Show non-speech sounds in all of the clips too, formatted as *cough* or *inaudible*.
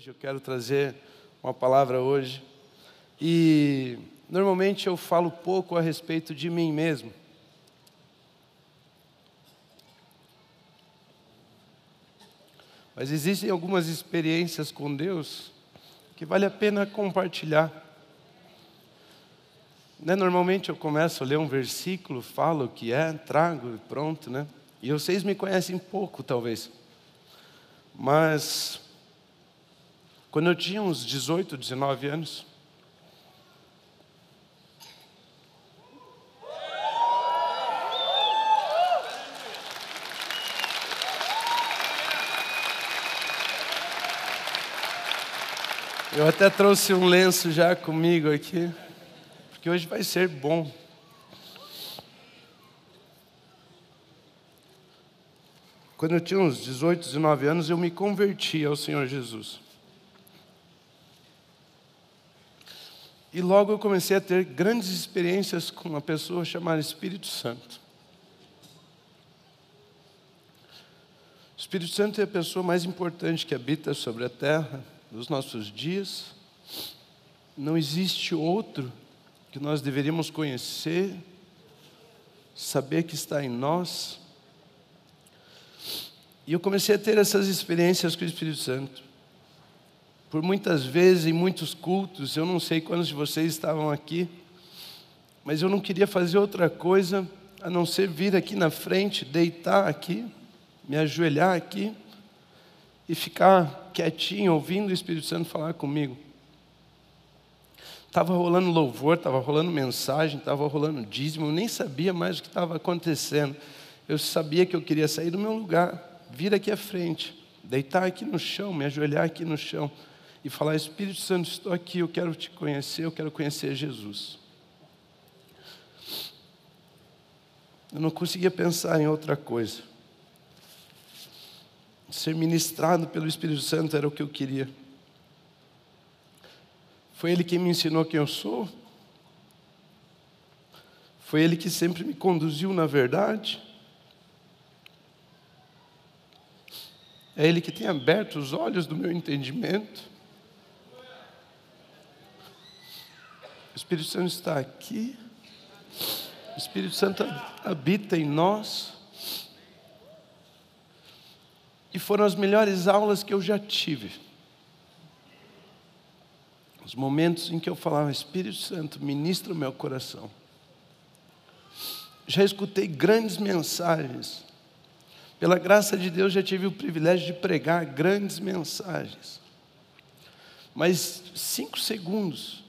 Hoje eu quero trazer uma palavra hoje. E normalmente eu falo pouco a respeito de mim mesmo. Mas existem algumas experiências com Deus que vale a pena compartilhar. Né, normalmente eu começo a ler um versículo, falo o que é, trago e pronto, né? E vocês me conhecem pouco, talvez. Mas quando eu tinha uns 18, 19 anos, Eu até trouxe um lenço já comigo aqui, porque hoje vai ser bom. Quando eu tinha uns 18, 19 anos, eu me converti ao Senhor Jesus. E logo eu comecei a ter grandes experiências com uma pessoa chamada Espírito Santo. O Espírito Santo é a pessoa mais importante que habita sobre a terra nos nossos dias. Não existe outro que nós deveríamos conhecer, saber que está em nós. E eu comecei a ter essas experiências com o Espírito Santo por muitas vezes em muitos cultos, eu não sei quantos de vocês estavam aqui, mas eu não queria fazer outra coisa a não ser vir aqui na frente, deitar aqui, me ajoelhar aqui e ficar quietinho, ouvindo o Espírito Santo falar comigo. Estava rolando louvor, estava rolando mensagem, estava rolando dízimo, eu nem sabia mais o que estava acontecendo. Eu sabia que eu queria sair do meu lugar, vir aqui à frente, deitar aqui no chão, me ajoelhar aqui no chão e falar: Espírito Santo, estou aqui, eu quero te conhecer, eu quero conhecer Jesus. Eu não conseguia pensar em outra coisa. Ser ministrado pelo Espírito Santo era o que eu queria. Foi Ele quem me ensinou quem eu sou. Foi Ele que sempre me conduziu na verdade. É Ele que tem aberto os olhos do meu entendimento. Espírito Santo está aqui. O Espírito Santo habita em nós. E foram as melhores aulas que eu já tive. Os momentos em que eu falava, Espírito Santo, ministra o meu coração. Já escutei grandes mensagens. Pela graça de Deus, já tive o privilégio de pregar grandes mensagens. Mas cinco segundos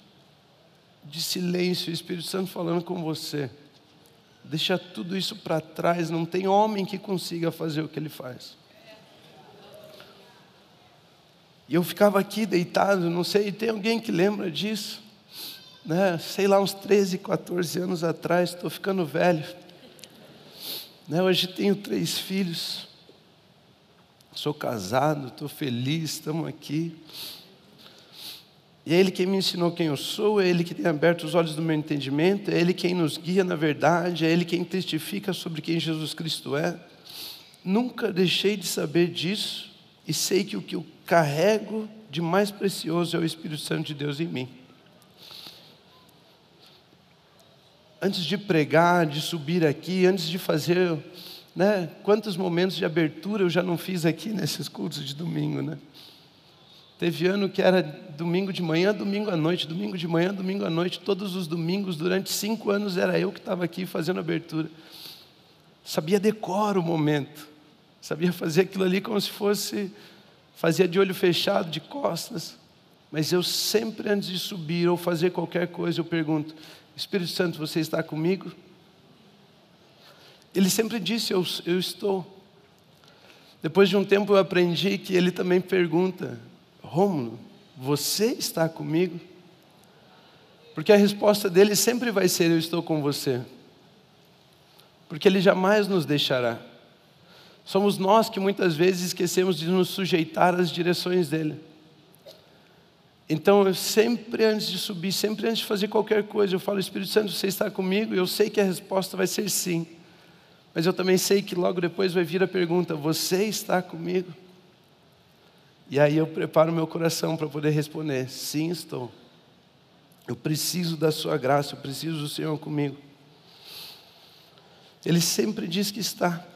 de silêncio, o Espírito Santo falando com você. Deixa tudo isso para trás, não tem homem que consiga fazer o que ele faz. E eu ficava aqui deitado, não sei, tem alguém que lembra disso? Né? Sei lá, uns 13, 14 anos atrás, estou ficando velho. Né? Hoje tenho três filhos, sou casado, estou feliz, estamos aqui. É Ele quem me ensinou quem eu sou, é Ele que tem aberto os olhos do meu entendimento, é Ele quem nos guia na verdade, é Ele quem testifica sobre quem Jesus Cristo é. Nunca deixei de saber disso e sei que o que eu carrego de mais precioso é o Espírito Santo de Deus em mim. Antes de pregar, de subir aqui, antes de fazer, né, quantos momentos de abertura eu já não fiz aqui nesses cultos de domingo, né? Teve ano que era domingo de manhã, domingo à noite, domingo de manhã, domingo à noite, todos os domingos, durante cinco anos era eu que estava aqui fazendo abertura. Sabia decor o momento, sabia fazer aquilo ali como se fosse, fazia de olho fechado, de costas. Mas eu sempre, antes de subir ou fazer qualquer coisa, eu pergunto: Espírito Santo, você está comigo? Ele sempre disse: Eu, eu estou. Depois de um tempo eu aprendi que ele também pergunta: Rômulo, você está comigo? Porque a resposta dele sempre vai ser: Eu estou com você. Porque ele jamais nos deixará. Somos nós que muitas vezes esquecemos de nos sujeitar às direções dele. Então, eu sempre antes de subir, sempre antes de fazer qualquer coisa, eu falo: Espírito Santo, você está comigo? Eu sei que a resposta vai ser sim. Mas eu também sei que logo depois vai vir a pergunta: Você está comigo? E aí eu preparo meu coração para poder responder: sim, estou. Eu preciso da Sua graça, eu preciso do Senhor comigo. Ele sempre diz que está.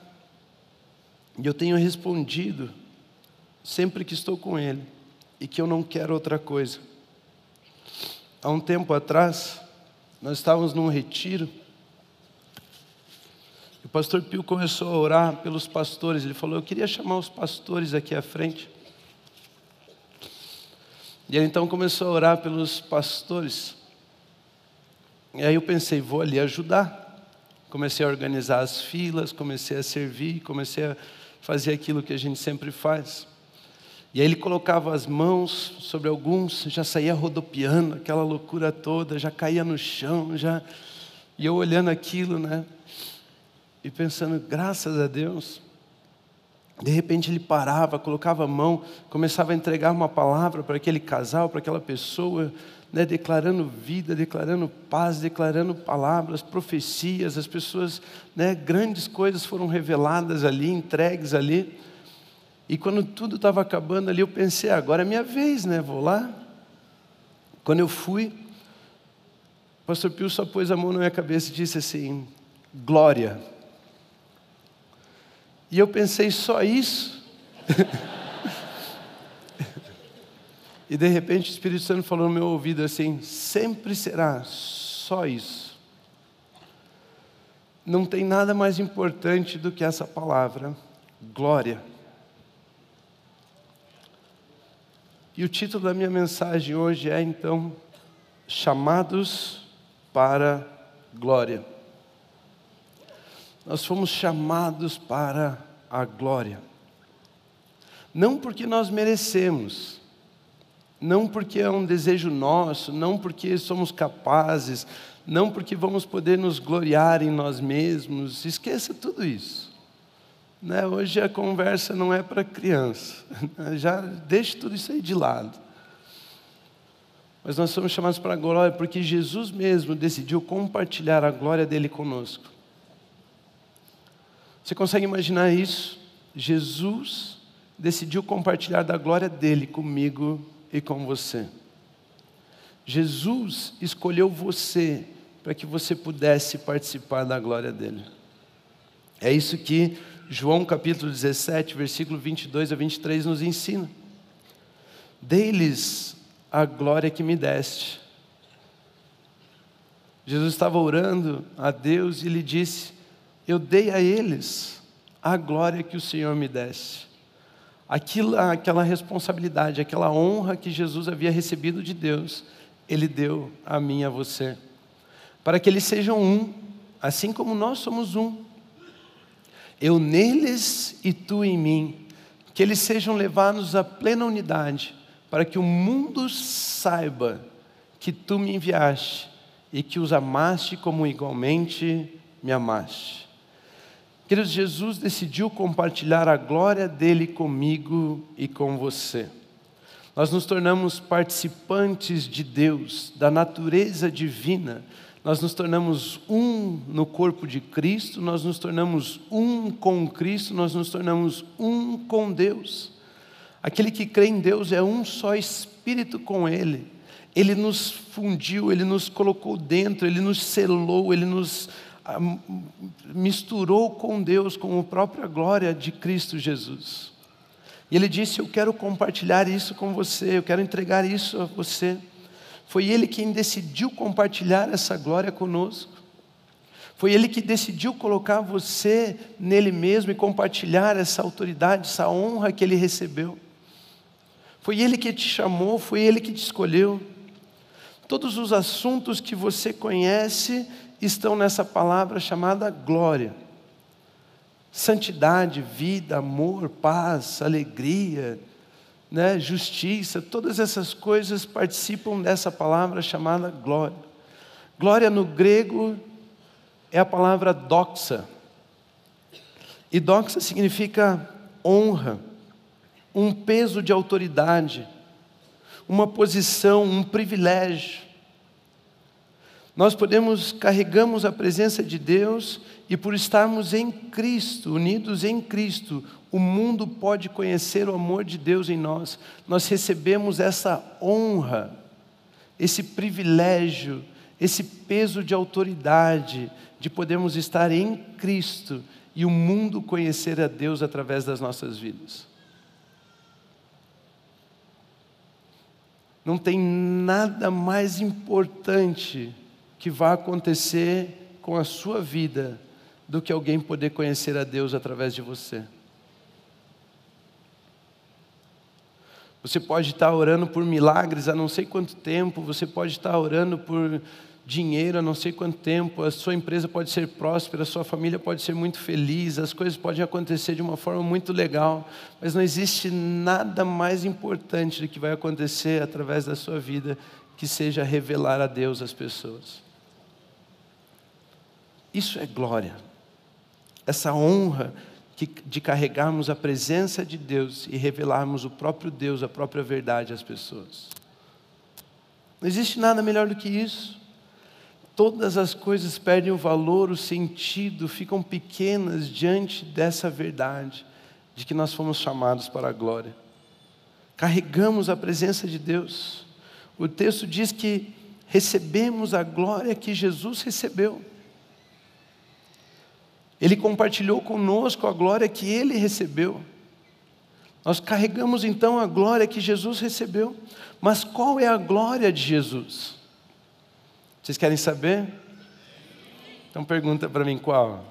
E eu tenho respondido, sempre que estou com Ele, e que eu não quero outra coisa. Há um tempo atrás, nós estávamos num retiro, o pastor Pio começou a orar pelos pastores. Ele falou: Eu queria chamar os pastores aqui à frente. E ele então começou a orar pelos pastores. E aí eu pensei, vou ali ajudar. Comecei a organizar as filas, comecei a servir, comecei a fazer aquilo que a gente sempre faz. E aí ele colocava as mãos sobre alguns, já saía rodopiando, aquela loucura toda, já caía no chão, já. E eu olhando aquilo, né? E pensando, graças a Deus, de repente ele parava, colocava a mão, começava a entregar uma palavra para aquele casal, para aquela pessoa, né, declarando vida, declarando paz, declarando palavras, profecias. As pessoas, né, grandes coisas foram reveladas ali, entregues ali. E quando tudo estava acabando ali, eu pensei, agora é minha vez, né? Vou lá. Quando eu fui, o pastor Pio só pôs a mão na minha cabeça e disse assim: Glória. E eu pensei, só isso? *laughs* e de repente o Espírito Santo falou no meu ouvido assim: sempre será só isso. Não tem nada mais importante do que essa palavra, glória. E o título da minha mensagem hoje é então Chamados para Glória. Nós fomos chamados para a glória. Não porque nós merecemos, não porque é um desejo nosso, não porque somos capazes, não porque vamos poder nos gloriar em nós mesmos, esqueça tudo isso. Né? Hoje a conversa não é para criança, *laughs* já deixe tudo isso aí de lado. Mas nós somos chamados para a glória porque Jesus mesmo decidiu compartilhar a glória dele conosco. Você consegue imaginar isso? Jesus decidiu compartilhar da glória dele comigo e com você. Jesus escolheu você para que você pudesse participar da glória dele. É isso que João capítulo 17, versículo 22 a 23 nos ensina. Dei-lhes a glória que me deste. Jesus estava orando a Deus e lhe disse: eu dei a eles a glória que o Senhor me desse. Aquilo, aquela responsabilidade, aquela honra que Jesus havia recebido de Deus, Ele deu a mim e a você. Para que eles sejam um, assim como nós somos um. Eu neles e tu em mim. Que eles sejam levados à plena unidade, para que o mundo saiba que tu me enviaste e que os amaste como igualmente me amaste. Queridos, Jesus decidiu compartilhar a glória dele comigo e com você. Nós nos tornamos participantes de Deus, da natureza divina. Nós nos tornamos um no corpo de Cristo, nós nos tornamos um com Cristo, nós nos tornamos um com Deus. Aquele que crê em Deus é um só espírito com Ele. Ele nos fundiu, Ele nos colocou dentro, Ele nos selou, Ele nos misturou com Deus, com a própria glória de Cristo Jesus. E ele disse: Eu quero compartilhar isso com você, eu quero entregar isso a você. Foi ele quem decidiu compartilhar essa glória conosco. Foi ele que decidiu colocar você nele mesmo e compartilhar essa autoridade, essa honra que ele recebeu. Foi ele que te chamou, foi ele que te escolheu. Todos os assuntos que você conhece estão nessa palavra chamada glória. Santidade, vida, amor, paz, alegria, né, justiça, todas essas coisas participam dessa palavra chamada glória. Glória no grego é a palavra doxa. E doxa significa honra, um peso de autoridade, uma posição, um privilégio. Nós podemos, carregamos a presença de Deus e por estarmos em Cristo, unidos em Cristo, o mundo pode conhecer o amor de Deus em nós. Nós recebemos essa honra, esse privilégio, esse peso de autoridade de podermos estar em Cristo e o mundo conhecer a Deus através das nossas vidas. Não tem nada mais importante que vá acontecer com a sua vida do que alguém poder conhecer a Deus através de você. Você pode estar orando por milagres há não sei quanto tempo, você pode estar orando por dinheiro há não sei quanto tempo, a sua empresa pode ser próspera, a sua família pode ser muito feliz, as coisas podem acontecer de uma forma muito legal, mas não existe nada mais importante do que vai acontecer através da sua vida que seja revelar a Deus às pessoas. Isso é glória. Essa honra de carregarmos a presença de Deus e revelarmos o próprio Deus, a própria verdade às pessoas. Não existe nada melhor do que isso. Todas as coisas perdem o valor, o sentido, ficam pequenas diante dessa verdade de que nós fomos chamados para a glória. Carregamos a presença de Deus. O texto diz que recebemos a glória que Jesus recebeu. Ele compartilhou conosco a glória que ele recebeu. Nós carregamos então a glória que Jesus recebeu. Mas qual é a glória de Jesus? Vocês querem saber? Então pergunta para mim qual?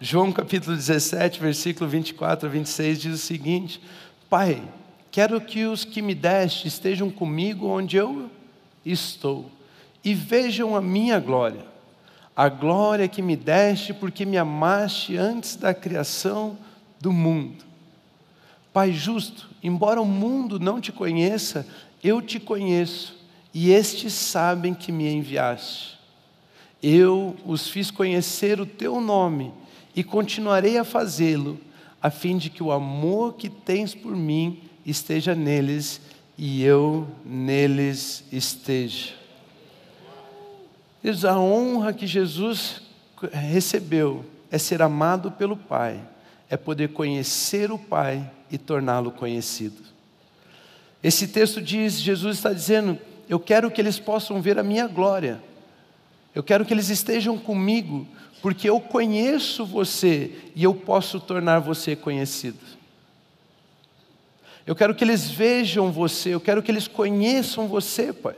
João capítulo 17, versículo 24 a 26 diz o seguinte: Pai, quero que os que me deste estejam comigo onde eu estou e vejam a minha glória a glória que me deste, porque me amaste antes da criação do mundo. Pai justo, embora o mundo não te conheça, eu te conheço, e estes sabem que me enviaste. Eu os fiz conhecer o teu nome e continuarei a fazê-lo, a fim de que o amor que tens por mim esteja neles e eu neles esteja. Deus, a honra que Jesus recebeu é ser amado pelo Pai, é poder conhecer o Pai e torná-lo conhecido. Esse texto diz: Jesus está dizendo, eu quero que eles possam ver a minha glória, eu quero que eles estejam comigo, porque eu conheço você e eu posso tornar você conhecido. Eu quero que eles vejam você, eu quero que eles conheçam você, Pai.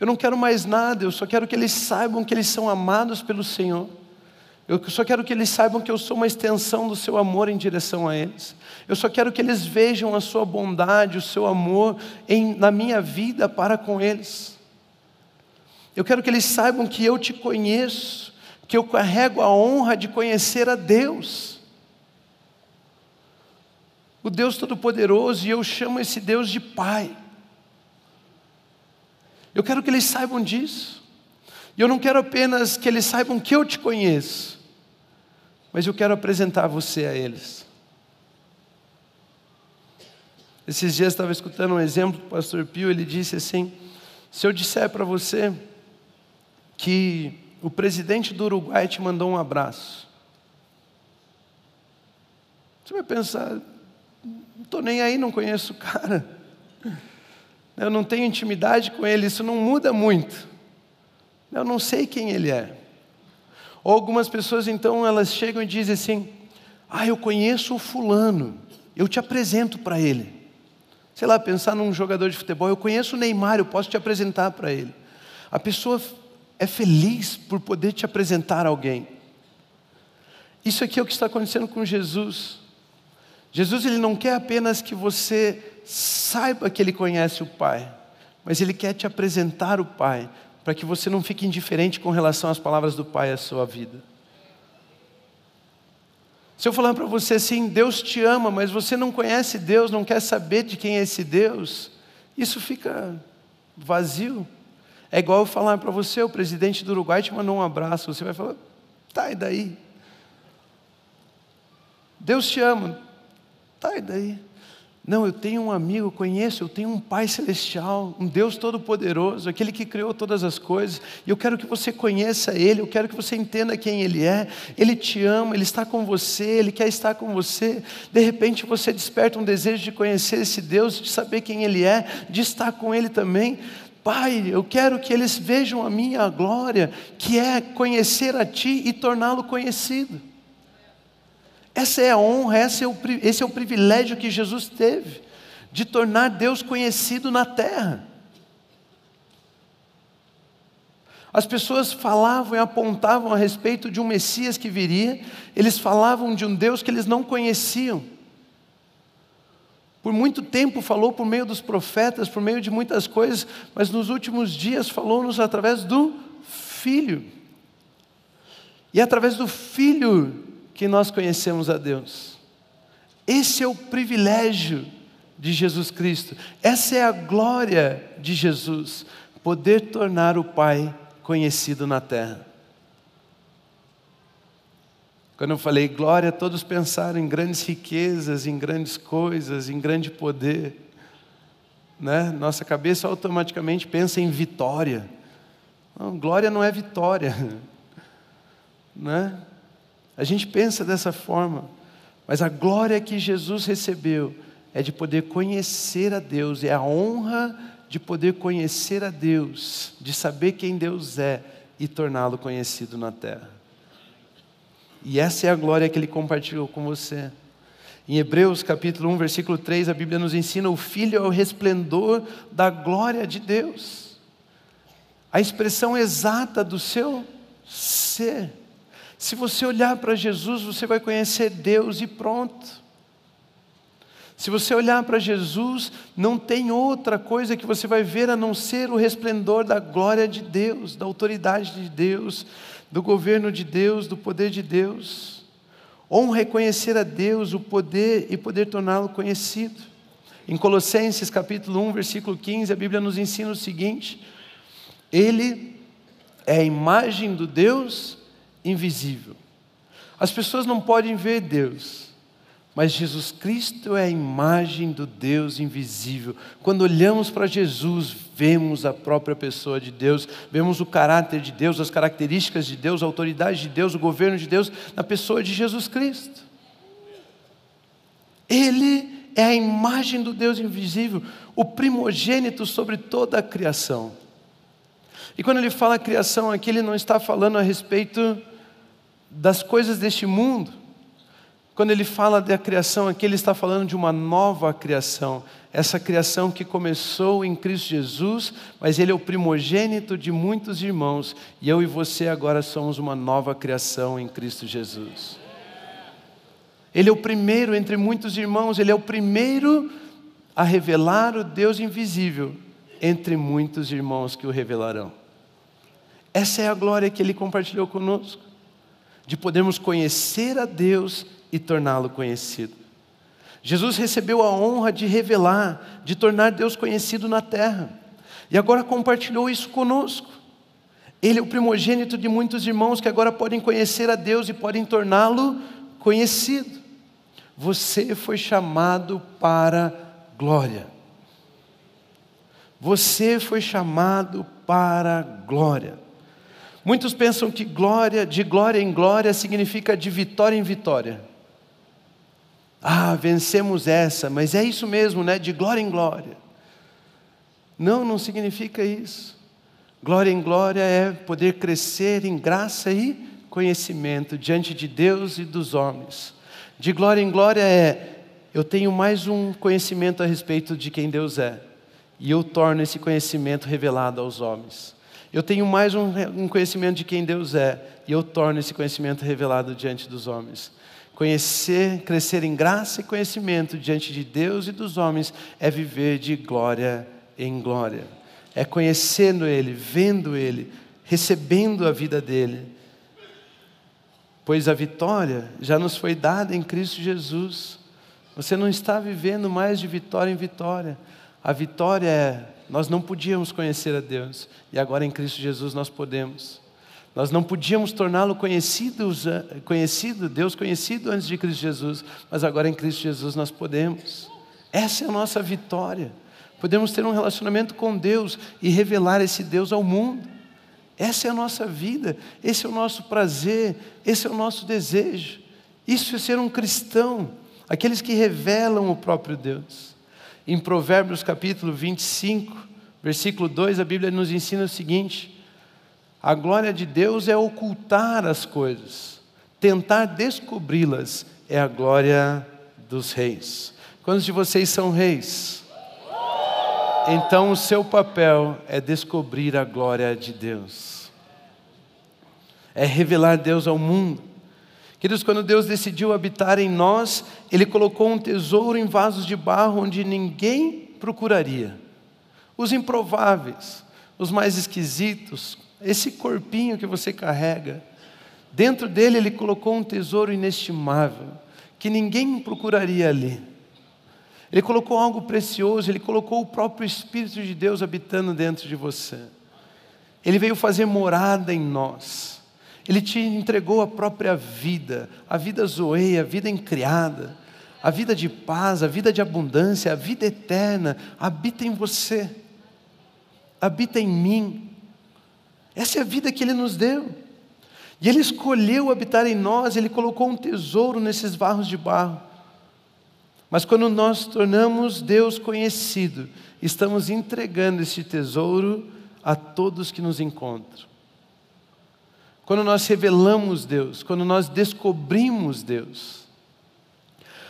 Eu não quero mais nada, eu só quero que eles saibam que eles são amados pelo Senhor. Eu só quero que eles saibam que eu sou uma extensão do seu amor em direção a eles. Eu só quero que eles vejam a sua bondade, o seu amor em, na minha vida para com eles. Eu quero que eles saibam que eu te conheço, que eu carrego a honra de conhecer a Deus. O Deus Todo-Poderoso, e eu chamo esse Deus de Pai. Eu quero que eles saibam disso. E eu não quero apenas que eles saibam que eu te conheço, mas eu quero apresentar você a eles. Esses dias estava escutando um exemplo do pastor Pio, ele disse assim: se eu disser para você que o presidente do Uruguai te mandou um abraço, você vai pensar, não estou nem aí, não conheço o cara eu não tenho intimidade com ele, isso não muda muito. Eu não sei quem ele é. Ou algumas pessoas então elas chegam e dizem assim: "Ah, eu conheço o fulano, eu te apresento para ele". Sei lá, pensar num jogador de futebol, eu conheço o Neymar, eu posso te apresentar para ele. A pessoa é feliz por poder te apresentar alguém. Isso aqui é o que está acontecendo com Jesus. Jesus ele não quer apenas que você saiba que ele conhece o Pai, mas ele quer te apresentar o Pai, para que você não fique indiferente com relação às palavras do Pai à sua vida. Se eu falar para você assim, Deus te ama, mas você não conhece Deus, não quer saber de quem é esse Deus, isso fica vazio. É igual eu falar para você, o presidente do Uruguai te mandou um abraço, você vai falar, tá, e daí? Deus te ama, Tá, e daí? Não, eu tenho um amigo, conheço, eu tenho um Pai Celestial, um Deus Todo-Poderoso, aquele que criou todas as coisas, e eu quero que você conheça Ele, eu quero que você entenda quem Ele é. Ele te ama, Ele está com você, Ele quer estar com você. De repente você desperta um desejo de conhecer esse Deus, de saber quem Ele é, de estar com Ele também. Pai, eu quero que eles vejam a minha glória, que é conhecer a Ti e torná-lo conhecido. Essa é a honra, esse é, o, esse é o privilégio que Jesus teve, de tornar Deus conhecido na terra. As pessoas falavam e apontavam a respeito de um Messias que viria, eles falavam de um Deus que eles não conheciam. Por muito tempo falou por meio dos profetas, por meio de muitas coisas, mas nos últimos dias falou-nos através do Filho. E através do Filho que nós conhecemos a Deus. Esse é o privilégio de Jesus Cristo, essa é a glória de Jesus, poder tornar o Pai conhecido na terra. Quando eu falei glória, todos pensaram em grandes riquezas, em grandes coisas, em grande poder. Né? Nossa cabeça automaticamente pensa em vitória. Não, glória não é vitória. *laughs* Né? A gente pensa dessa forma, mas a glória que Jesus recebeu é de poder conhecer a Deus, é a honra de poder conhecer a Deus, de saber quem Deus é e torná-lo conhecido na terra. E essa é a glória que ele compartilhou com você. Em Hebreus capítulo 1, versículo 3, a Bíblia nos ensina: o Filho é o resplendor da glória de Deus. A expressão exata do seu ser. Se você olhar para Jesus, você vai conhecer Deus e pronto. Se você olhar para Jesus, não tem outra coisa que você vai ver a não ser o resplendor da glória de Deus, da autoridade de Deus, do governo de Deus, do poder de Deus. Honra reconhecer a Deus, o poder e poder torná-lo conhecido. Em Colossenses capítulo 1, versículo 15, a Bíblia nos ensina o seguinte: Ele é a imagem do Deus invisível. As pessoas não podem ver Deus, mas Jesus Cristo é a imagem do Deus invisível. Quando olhamos para Jesus, vemos a própria pessoa de Deus, vemos o caráter de Deus, as características de Deus, a autoridade de Deus, o governo de Deus na pessoa de Jesus Cristo. Ele é a imagem do Deus invisível, o primogênito sobre toda a criação. E quando ele fala criação aqui, ele não está falando a respeito das coisas deste mundo. Quando ele fala da criação aqui, ele está falando de uma nova criação. Essa criação que começou em Cristo Jesus, mas ele é o primogênito de muitos irmãos, e eu e você agora somos uma nova criação em Cristo Jesus. Ele é o primeiro entre muitos irmãos, ele é o primeiro a revelar o Deus invisível entre muitos irmãos que o revelarão. Essa é a glória que ele compartilhou conosco de podermos conhecer a Deus e torná-lo conhecido. Jesus recebeu a honra de revelar, de tornar Deus conhecido na terra, e agora compartilhou isso conosco. Ele é o primogênito de muitos irmãos que agora podem conhecer a Deus e podem torná-lo conhecido. Você foi chamado para glória. Você foi chamado para glória. Muitos pensam que glória, de glória em glória, significa de vitória em vitória. Ah, vencemos essa, mas é isso mesmo, né? De glória em glória. Não, não significa isso. Glória em glória é poder crescer em graça e conhecimento diante de Deus e dos homens. De glória em glória é eu tenho mais um conhecimento a respeito de quem Deus é, e eu torno esse conhecimento revelado aos homens. Eu tenho mais um, conhecimento de quem Deus é, e eu torno esse conhecimento revelado diante dos homens. Conhecer, crescer em graça e conhecimento diante de Deus e dos homens é viver de glória em glória. É conhecendo Ele, vendo Ele, recebendo a vida dele. Pois a vitória já nos foi dada em Cristo Jesus. Você não está vivendo mais de vitória em vitória. A vitória é nós não podíamos conhecer a Deus e agora em Cristo Jesus nós podemos. Nós não podíamos torná-lo conhecido, conhecido, Deus conhecido antes de Cristo Jesus, mas agora em Cristo Jesus nós podemos. Essa é a nossa vitória. Podemos ter um relacionamento com Deus e revelar esse Deus ao mundo. Essa é a nossa vida, esse é o nosso prazer, esse é o nosso desejo. Isso é ser um cristão, aqueles que revelam o próprio Deus. Em Provérbios capítulo 25, versículo 2, a Bíblia nos ensina o seguinte: a glória de Deus é ocultar as coisas, tentar descobri-las é a glória dos reis. Quantos de vocês são reis? Então o seu papel é descobrir a glória de Deus, é revelar Deus ao mundo. Queridos, quando Deus decidiu habitar em nós, Ele colocou um tesouro em vasos de barro onde ninguém procuraria. Os improváveis, os mais esquisitos, esse corpinho que você carrega, dentro dele Ele colocou um tesouro inestimável, que ninguém procuraria ali. Ele colocou algo precioso, Ele colocou o próprio Espírito de Deus habitando dentro de você. Ele veio fazer morada em nós. Ele te entregou a própria vida, a vida zoeia, a vida incriada, a vida de paz, a vida de abundância, a vida eterna, habita em você, habita em mim. Essa é a vida que Ele nos deu. E Ele escolheu habitar em nós, Ele colocou um tesouro nesses barros de barro. Mas quando nós tornamos Deus conhecido, estamos entregando esse tesouro a todos que nos encontram. Quando nós revelamos Deus, quando nós descobrimos Deus.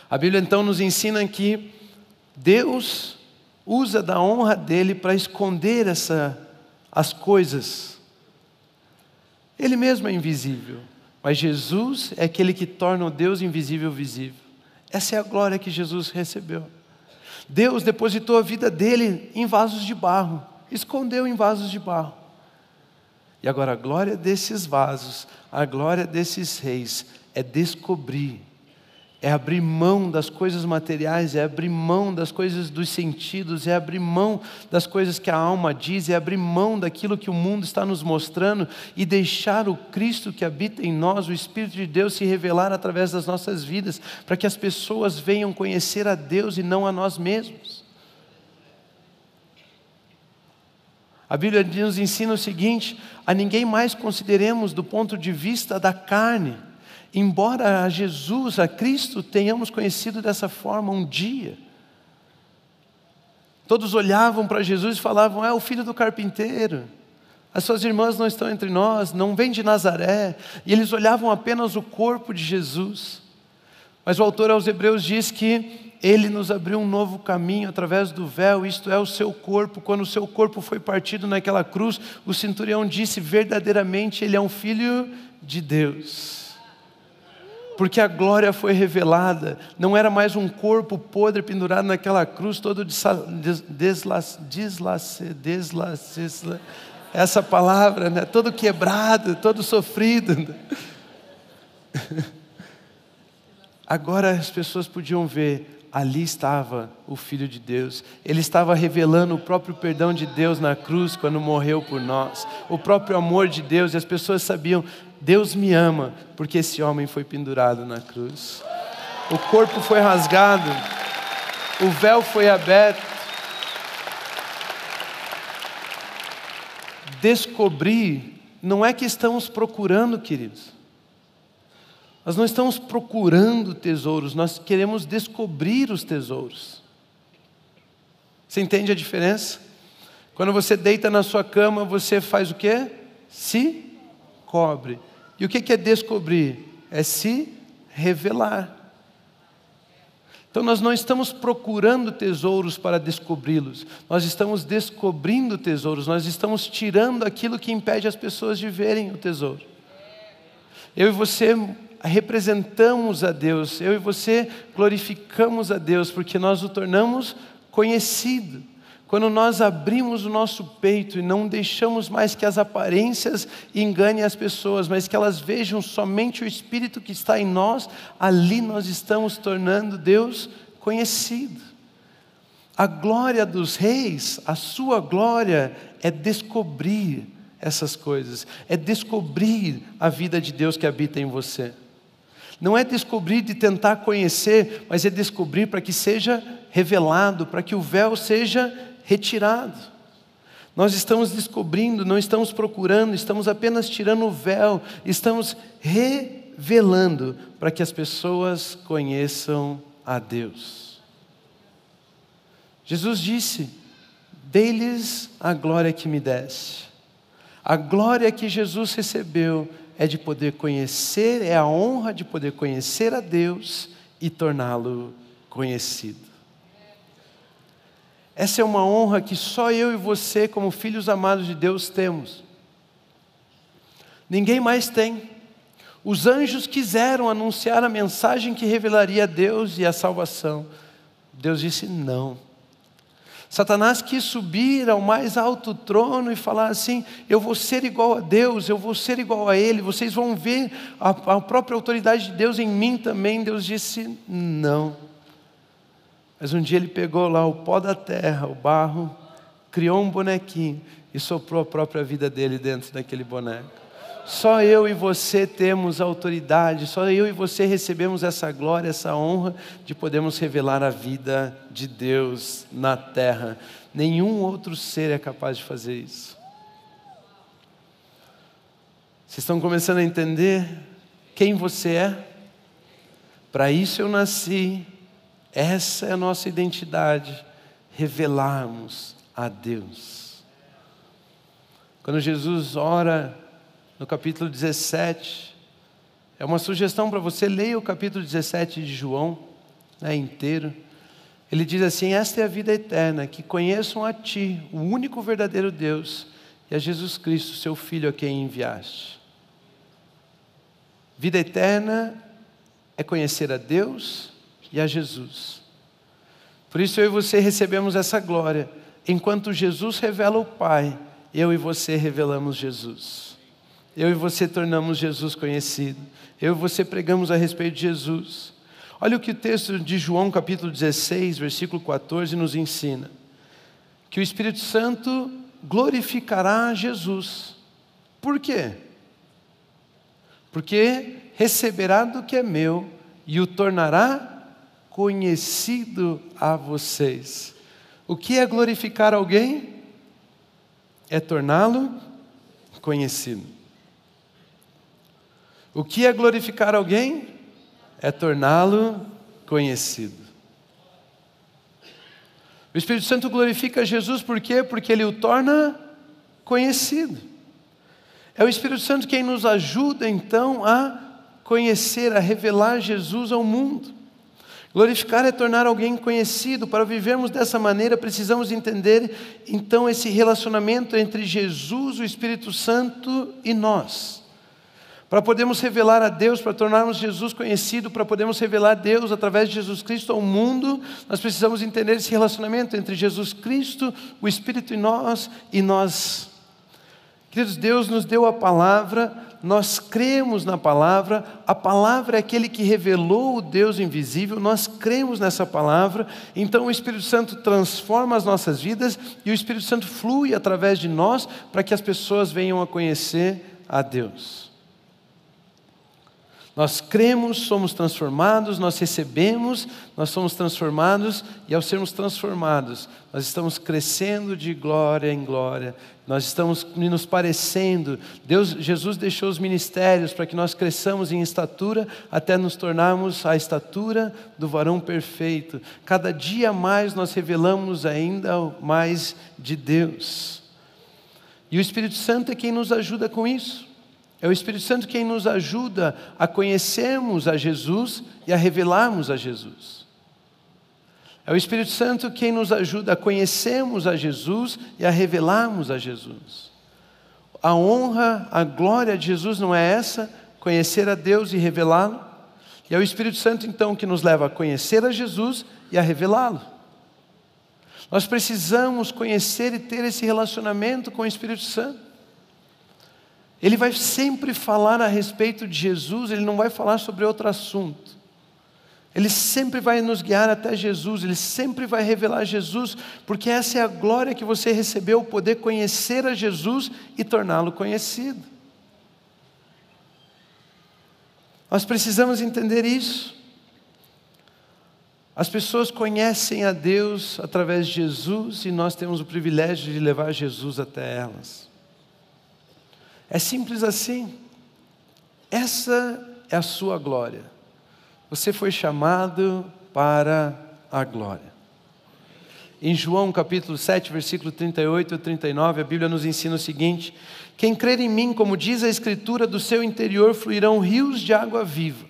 A Bíblia então nos ensina que Deus usa da honra dele para esconder essa, as coisas. Ele mesmo é invisível, mas Jesus é aquele que torna o Deus invisível visível. Essa é a glória que Jesus recebeu. Deus depositou a vida dele em vasos de barro, escondeu em vasos de barro. E agora a glória desses vasos, a glória desses reis é descobrir, é abrir mão das coisas materiais, é abrir mão das coisas dos sentidos, é abrir mão das coisas que a alma diz, é abrir mão daquilo que o mundo está nos mostrando e deixar o Cristo que habita em nós, o Espírito de Deus, se revelar através das nossas vidas, para que as pessoas venham conhecer a Deus e não a nós mesmos. A Bíblia nos ensina o seguinte: a ninguém mais consideremos do ponto de vista da carne, embora a Jesus, a Cristo, tenhamos conhecido dessa forma um dia. Todos olhavam para Jesus e falavam: é o filho do carpinteiro. As suas irmãs não estão entre nós, não vem de Nazaré. E eles olhavam apenas o corpo de Jesus. Mas o autor aos Hebreus diz que ele nos abriu um novo caminho através do véu, isto é, o seu corpo. Quando o seu corpo foi partido naquela cruz, o centurião disse: verdadeiramente ele é um filho de Deus. Porque a glória foi revelada, não era mais um corpo podre pendurado naquela cruz, todo deslace, essa palavra, né? todo quebrado, todo sofrido. *laughs* Agora as pessoas podiam ver ali estava o Filho de Deus. Ele estava revelando o próprio perdão de Deus na cruz quando morreu por nós, o próprio amor de Deus, e as pessoas sabiam: Deus me ama, porque esse homem foi pendurado na cruz. O corpo foi rasgado, o véu foi aberto. Descobrir, não é que estamos procurando, queridos. Nós não estamos procurando tesouros, nós queremos descobrir os tesouros. Você entende a diferença? Quando você deita na sua cama, você faz o quê? Se cobre. E o que é descobrir? É se revelar. Então nós não estamos procurando tesouros para descobri-los, nós estamos descobrindo tesouros, nós estamos tirando aquilo que impede as pessoas de verem o tesouro. Eu e você representamos a Deus, eu e você glorificamos a Deus, porque nós o tornamos conhecido. Quando nós abrimos o nosso peito e não deixamos mais que as aparências enganem as pessoas, mas que elas vejam somente o Espírito que está em nós, ali nós estamos tornando Deus conhecido. A glória dos reis, a sua glória é descobrir essas coisas, é descobrir a vida de Deus que habita em você. Não é descobrir de tentar conhecer, mas é descobrir para que seja revelado, para que o véu seja retirado. Nós estamos descobrindo, não estamos procurando, estamos apenas tirando o véu, estamos revelando para que as pessoas conheçam a Deus. Jesus disse: Dei-lhes a glória que me desse. A glória que Jesus recebeu é de poder conhecer, é a honra de poder conhecer a Deus e torná-lo conhecido. Essa é uma honra que só eu e você, como filhos amados de Deus, temos. Ninguém mais tem. Os anjos quiseram anunciar a mensagem que revelaria Deus e a salvação. Deus disse não. Satanás quis subir ao mais alto trono e falar assim: eu vou ser igual a Deus, eu vou ser igual a Ele, vocês vão ver a, a própria autoridade de Deus em mim também. Deus disse: não. Mas um dia ele pegou lá o pó da terra, o barro, criou um bonequinho e soprou a própria vida dele dentro daquele boneco. Só eu e você temos autoridade, só eu e você recebemos essa glória, essa honra de podermos revelar a vida de Deus na terra. Nenhum outro ser é capaz de fazer isso. Vocês estão começando a entender quem você é? Para isso eu nasci, essa é a nossa identidade, revelarmos a Deus. Quando Jesus ora no capítulo 17. É uma sugestão para você, leia o capítulo 17 de João, né, inteiro. Ele diz assim: Esta é a vida eterna, que conheçam a Ti, o único verdadeiro Deus, e a Jesus Cristo, Seu Filho, a quem enviaste. Vida eterna é conhecer a Deus e a Jesus. Por isso eu e você recebemos essa glória. Enquanto Jesus revela o Pai, eu e você revelamos Jesus. Eu e você tornamos Jesus conhecido. Eu e você pregamos a respeito de Jesus. Olha o que o texto de João, capítulo 16, versículo 14, nos ensina: que o Espírito Santo glorificará Jesus. Por quê? Porque receberá do que é meu e o tornará conhecido a vocês. O que é glorificar alguém? É torná-lo conhecido. O que é glorificar alguém? É torná-lo conhecido. O Espírito Santo glorifica Jesus por quê? Porque ele o torna conhecido. É o Espírito Santo quem nos ajuda então a conhecer, a revelar Jesus ao mundo. Glorificar é tornar alguém conhecido. Para vivermos dessa maneira, precisamos entender então esse relacionamento entre Jesus, o Espírito Santo e nós. Para podermos revelar a Deus, para tornarmos Jesus conhecido, para podermos revelar Deus através de Jesus Cristo ao mundo, nós precisamos entender esse relacionamento entre Jesus Cristo, o Espírito em nós e nós. Queridos, Deus nos deu a palavra, nós cremos na palavra, a palavra é aquele que revelou o Deus invisível, nós cremos nessa palavra, então o Espírito Santo transforma as nossas vidas e o Espírito Santo flui através de nós para que as pessoas venham a conhecer a Deus. Nós cremos, somos transformados, nós recebemos, nós somos transformados, e ao sermos transformados, nós estamos crescendo de glória em glória, nós estamos nos parecendo. Deus, Jesus deixou os ministérios para que nós cresçamos em estatura até nos tornarmos a estatura do varão perfeito. Cada dia mais nós revelamos ainda mais de Deus. E o Espírito Santo é quem nos ajuda com isso. É o Espírito Santo quem nos ajuda a conhecermos a Jesus e a revelarmos a Jesus. É o Espírito Santo quem nos ajuda a conhecermos a Jesus e a revelarmos a Jesus. A honra, a glória de Jesus não é essa, conhecer a Deus e revelá-lo. E é o Espírito Santo então que nos leva a conhecer a Jesus e a revelá-lo. Nós precisamos conhecer e ter esse relacionamento com o Espírito Santo. Ele vai sempre falar a respeito de Jesus, ele não vai falar sobre outro assunto. Ele sempre vai nos guiar até Jesus, ele sempre vai revelar Jesus, porque essa é a glória que você recebeu, poder conhecer a Jesus e torná-lo conhecido. Nós precisamos entender isso. As pessoas conhecem a Deus através de Jesus e nós temos o privilégio de levar Jesus até elas. É simples assim. Essa é a sua glória. Você foi chamado para a glória. Em João capítulo 7, versículo 38 e 39, a Bíblia nos ensina o seguinte: Quem crer em mim, como diz a Escritura, do seu interior fluirão rios de água viva.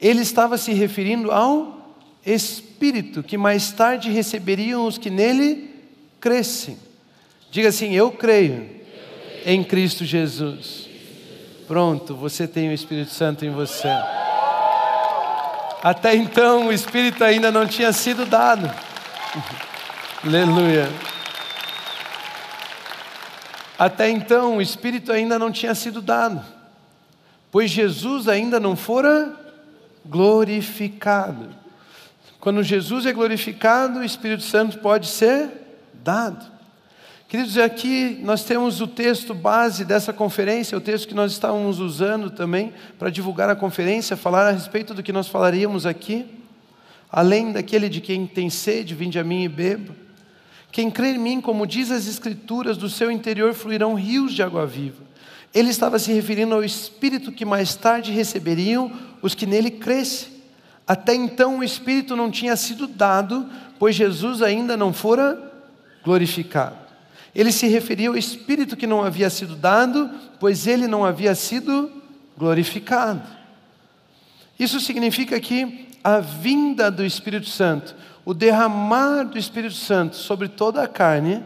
Ele estava se referindo ao Espírito que mais tarde receberiam os que nele crescem. Diga assim: Eu creio em Cristo Jesus. Pronto, você tem o Espírito Santo em você. Até então o Espírito ainda não tinha sido dado. *laughs* Aleluia. Até então o Espírito ainda não tinha sido dado, pois Jesus ainda não fora glorificado. Quando Jesus é glorificado, o Espírito Santo pode ser dado. Queridos, aqui nós temos o texto base dessa conferência, o texto que nós estávamos usando também para divulgar a conferência, falar a respeito do que nós falaríamos aqui, além daquele de quem tem sede, vinde a mim e beba. Quem crê em mim, como diz as Escrituras, do seu interior fluirão rios de água viva. Ele estava se referindo ao Espírito que mais tarde receberiam os que nele crescem. Até então o Espírito não tinha sido dado, pois Jesus ainda não fora glorificado. Ele se referia ao Espírito que não havia sido dado, pois ele não havia sido glorificado. Isso significa que a vinda do Espírito Santo, o derramar do Espírito Santo sobre toda a carne,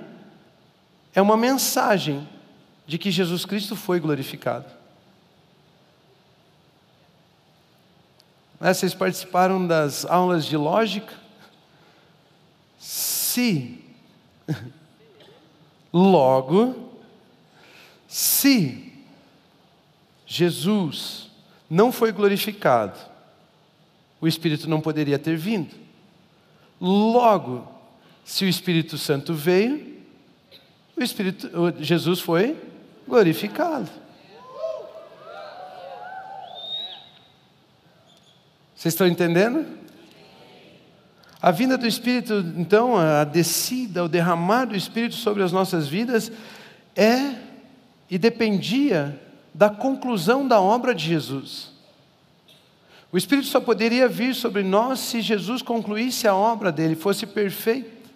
é uma mensagem de que Jesus Cristo foi glorificado. Né, vocês participaram das aulas de lógica? Se Logo, se Jesus não foi glorificado, o Espírito não poderia ter vindo. Logo, se o Espírito Santo veio, o Espírito, Jesus foi glorificado. Vocês estão entendendo? A vinda do Espírito, então, a descida, o derramar do Espírito sobre as nossas vidas é e dependia da conclusão da obra de Jesus. O Espírito só poderia vir sobre nós se Jesus concluísse a obra dele, fosse perfeito.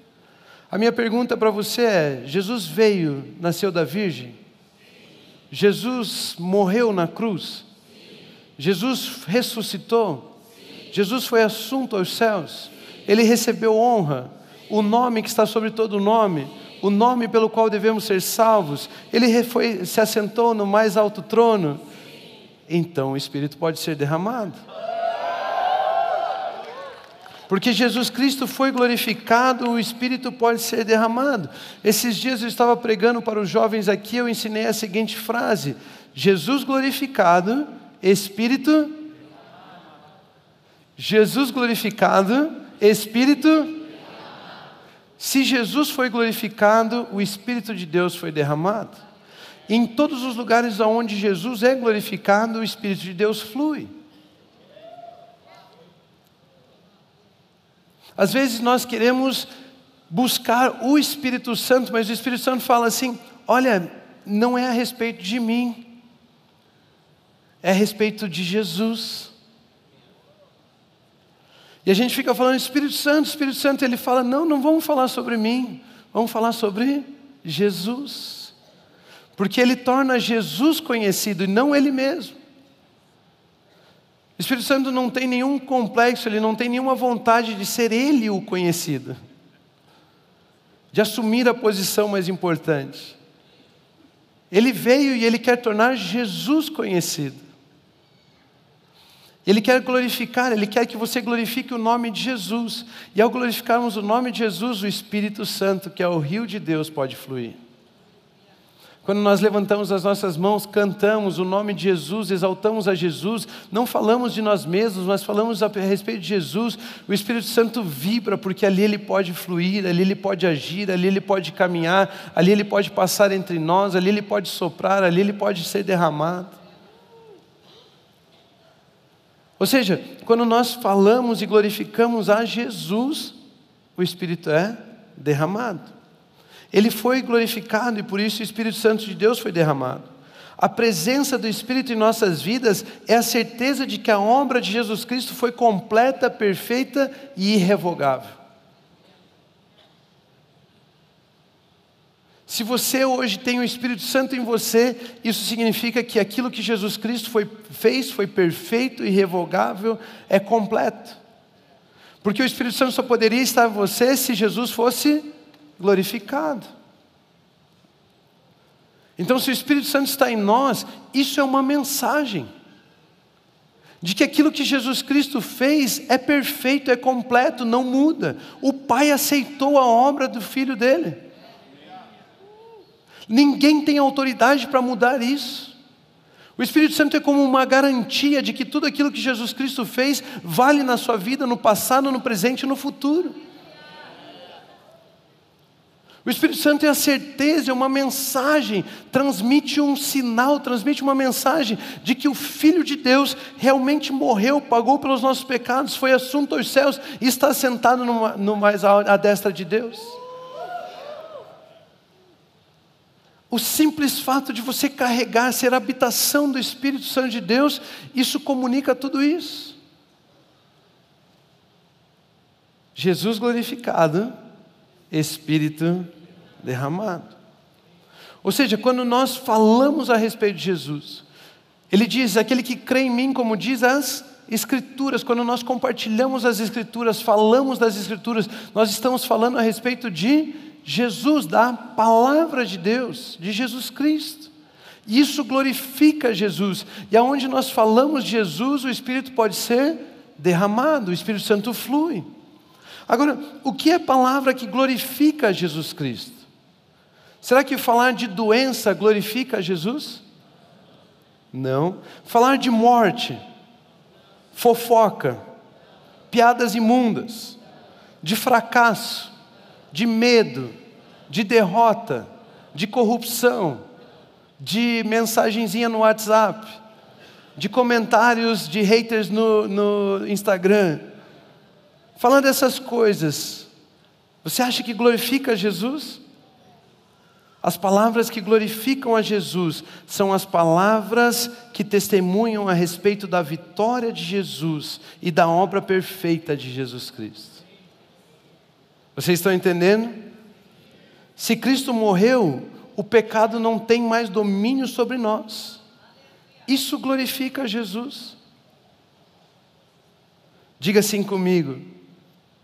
A minha pergunta para você é: Jesus veio, nasceu da Virgem? Jesus morreu na cruz? Jesus ressuscitou? Jesus foi assunto aos céus? Ele recebeu honra, o nome que está sobre todo nome, o nome pelo qual devemos ser salvos, ele foi, se assentou no mais alto trono, então o Espírito pode ser derramado. Porque Jesus Cristo foi glorificado, o Espírito pode ser derramado. Esses dias eu estava pregando para os jovens aqui, eu ensinei a seguinte frase: Jesus glorificado, Espírito. Jesus glorificado, Espírito. Se Jesus foi glorificado, o Espírito de Deus foi derramado. Em todos os lugares onde Jesus é glorificado, o Espírito de Deus flui. Às vezes nós queremos buscar o Espírito Santo, mas o Espírito Santo fala assim: olha, não é a respeito de mim, é a respeito de Jesus. E a gente fica falando Espírito Santo, Espírito Santo, ele fala: não, não vamos falar sobre mim, vamos falar sobre Jesus. Porque ele torna Jesus conhecido e não ele mesmo. O Espírito Santo não tem nenhum complexo, ele não tem nenhuma vontade de ser ele o conhecido, de assumir a posição mais importante. Ele veio e ele quer tornar Jesus conhecido. Ele quer glorificar, Ele quer que você glorifique o nome de Jesus. E ao glorificarmos o nome de Jesus, o Espírito Santo, que é o rio de Deus, pode fluir. Quando nós levantamos as nossas mãos, cantamos o nome de Jesus, exaltamos a Jesus, não falamos de nós mesmos, mas falamos a respeito de Jesus, o Espírito Santo vibra, porque ali ele pode fluir, ali ele pode agir, ali ele pode caminhar, ali ele pode passar entre nós, ali ele pode soprar, ali ele pode ser derramado. Ou seja, quando nós falamos e glorificamos a Jesus, o Espírito é derramado. Ele foi glorificado e por isso o Espírito Santo de Deus foi derramado. A presença do Espírito em nossas vidas é a certeza de que a obra de Jesus Cristo foi completa, perfeita e irrevogável. Se você hoje tem o Espírito Santo em você, isso significa que aquilo que Jesus Cristo foi, fez foi perfeito, irrevogável, é completo. Porque o Espírito Santo só poderia estar em você se Jesus fosse glorificado. Então, se o Espírito Santo está em nós, isso é uma mensagem de que aquilo que Jesus Cristo fez é perfeito, é completo, não muda. O Pai aceitou a obra do Filho dele. Ninguém tem autoridade para mudar isso. O Espírito Santo é como uma garantia de que tudo aquilo que Jesus Cristo fez vale na sua vida, no passado, no presente e no futuro. O Espírito Santo é a certeza, é uma mensagem, transmite um sinal, transmite uma mensagem de que o Filho de Deus realmente morreu, pagou pelos nossos pecados, foi assunto aos céus e está sentado no, mais à destra de Deus. O simples fato de você carregar, ser habitação do Espírito Santo de Deus, isso comunica tudo isso. Jesus glorificado, Espírito derramado. Ou seja, quando nós falamos a respeito de Jesus, ele diz: aquele que crê em mim, como diz as Escrituras, quando nós compartilhamos as Escrituras, falamos das Escrituras, nós estamos falando a respeito de Jesus, da palavra de Deus, de Jesus Cristo. Isso glorifica Jesus. E aonde nós falamos de Jesus, o Espírito pode ser derramado, o Espírito Santo flui. Agora, o que é palavra que glorifica Jesus Cristo? Será que falar de doença glorifica Jesus? Não. Falar de morte, fofoca, piadas imundas, de fracasso, de medo, de derrota, de corrupção, de mensagenzinha no WhatsApp, de comentários de haters no, no Instagram. Falando dessas coisas, você acha que glorifica Jesus? As palavras que glorificam a Jesus são as palavras que testemunham a respeito da vitória de Jesus e da obra perfeita de Jesus Cristo. Vocês estão entendendo? Se Cristo morreu, o pecado não tem mais domínio sobre nós. Isso glorifica Jesus. Diga assim comigo: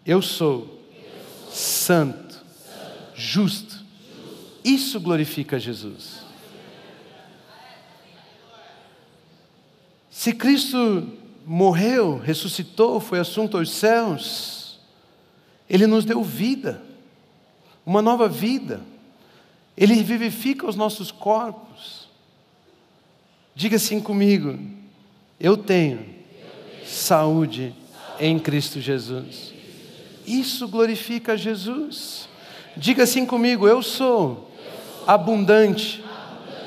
Eu sou santo, justo. Isso glorifica Jesus. Se Cristo morreu, ressuscitou, foi assunto aos céus, ele nos deu vida, uma nova vida. Ele vivifica os nossos corpos. Diga assim comigo: eu tenho saúde em Cristo Jesus. Isso glorifica Jesus. Diga assim comigo: eu sou abundante,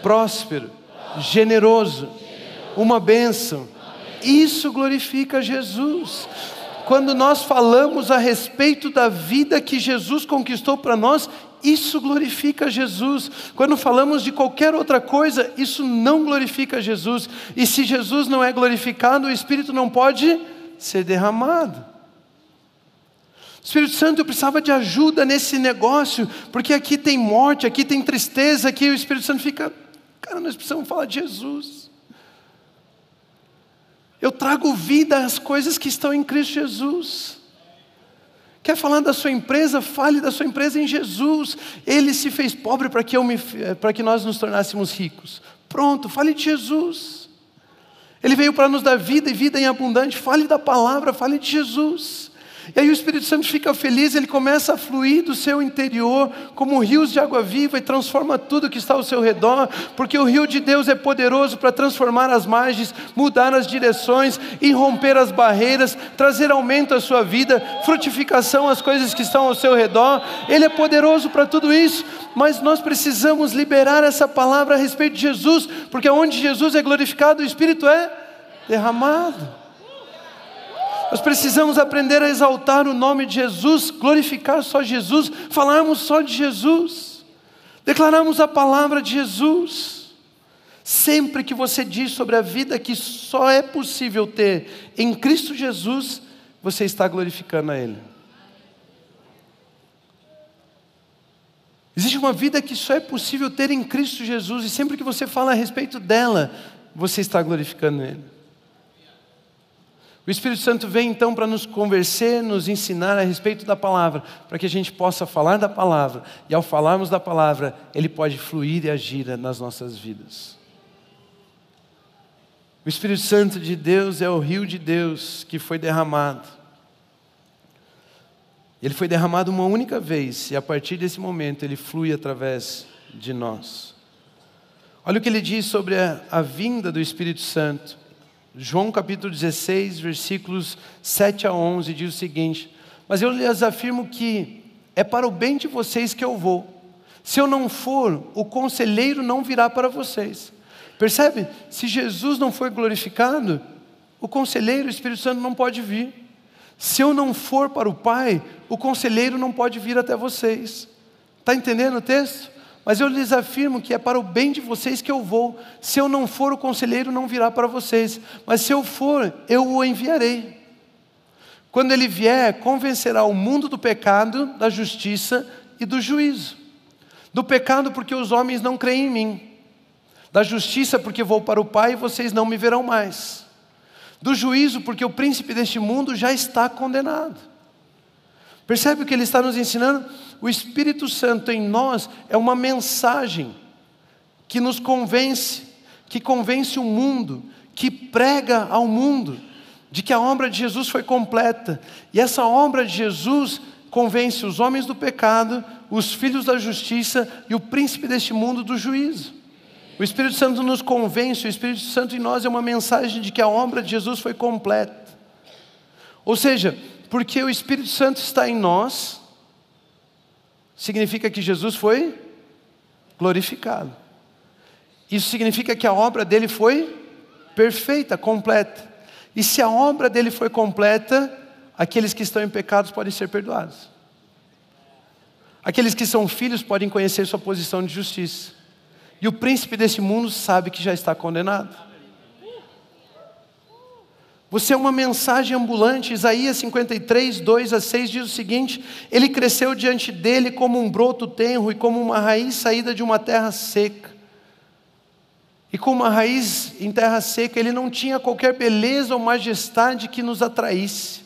próspero, generoso, uma bênção. Isso glorifica Jesus quando nós falamos a respeito da vida que Jesus conquistou para nós, isso glorifica Jesus. Quando falamos de qualquer outra coisa, isso não glorifica Jesus. E se Jesus não é glorificado, o Espírito não pode ser derramado. Espírito Santo, eu precisava de ajuda nesse negócio, porque aqui tem morte, aqui tem tristeza, aqui o Espírito Santo fica, cara, nós precisamos falar de Jesus. Eu trago vida às coisas que estão em Cristo Jesus. Quer falar da sua empresa? Fale da sua empresa em Jesus. Ele se fez pobre para que, para que nós nos tornássemos ricos. Pronto, fale de Jesus. Ele veio para nos dar vida e vida em abundante. Fale da palavra, fale de Jesus. E aí o Espírito Santo fica feliz, ele começa a fluir do seu interior como rios de água viva e transforma tudo que está ao seu redor, porque o rio de Deus é poderoso para transformar as margens, mudar as direções, irromper as barreiras, trazer aumento à sua vida, frutificação às coisas que estão ao seu redor. Ele é poderoso para tudo isso, mas nós precisamos liberar essa palavra a respeito de Jesus, porque onde Jesus é glorificado, o Espírito é derramado. Nós precisamos aprender a exaltar o nome de Jesus, glorificar só Jesus, falarmos só de Jesus, declararmos a palavra de Jesus. Sempre que você diz sobre a vida que só é possível ter em Cristo Jesus, você está glorificando a Ele. Existe uma vida que só é possível ter em Cristo Jesus, e sempre que você fala a respeito dela, você está glorificando Ele. O Espírito Santo vem então para nos convencer, nos ensinar a respeito da palavra, para que a gente possa falar da palavra, e ao falarmos da palavra, ele pode fluir e agir nas nossas vidas. O Espírito Santo de Deus é o rio de Deus que foi derramado. Ele foi derramado uma única vez, e a partir desse momento ele flui através de nós. Olha o que ele diz sobre a, a vinda do Espírito Santo. João capítulo 16, versículos 7 a 11 diz o seguinte: Mas eu lhes afirmo que é para o bem de vocês que eu vou. Se eu não for, o conselheiro não virá para vocês. Percebe? Se Jesus não foi glorificado, o conselheiro, o Espírito Santo, não pode vir. Se eu não for para o Pai, o conselheiro não pode vir até vocês. Está entendendo o texto? Mas eu lhes afirmo que é para o bem de vocês que eu vou. Se eu não for, o conselheiro não virá para vocês. Mas se eu for, eu o enviarei. Quando ele vier, convencerá o mundo do pecado, da justiça e do juízo. Do pecado, porque os homens não creem em mim. Da justiça, porque vou para o Pai e vocês não me verão mais. Do juízo, porque o príncipe deste mundo já está condenado. Percebe o que ele está nos ensinando? O Espírito Santo em nós é uma mensagem que nos convence, que convence o mundo, que prega ao mundo de que a obra de Jesus foi completa. E essa obra de Jesus convence os homens do pecado, os filhos da justiça e o príncipe deste mundo do juízo. O Espírito Santo nos convence, o Espírito Santo em nós é uma mensagem de que a obra de Jesus foi completa. Ou seja, porque o Espírito Santo está em nós, significa que Jesus foi glorificado. Isso significa que a obra dele foi perfeita, completa. E se a obra dele foi completa, aqueles que estão em pecados podem ser perdoados. Aqueles que são filhos podem conhecer sua posição de justiça. E o príncipe desse mundo sabe que já está condenado. Você é uma mensagem ambulante. Isaías 53, 2 a 6 diz o seguinte: Ele cresceu diante dele como um broto tenro e como uma raiz saída de uma terra seca. E como uma raiz em terra seca, ele não tinha qualquer beleza ou majestade que nos atraísse.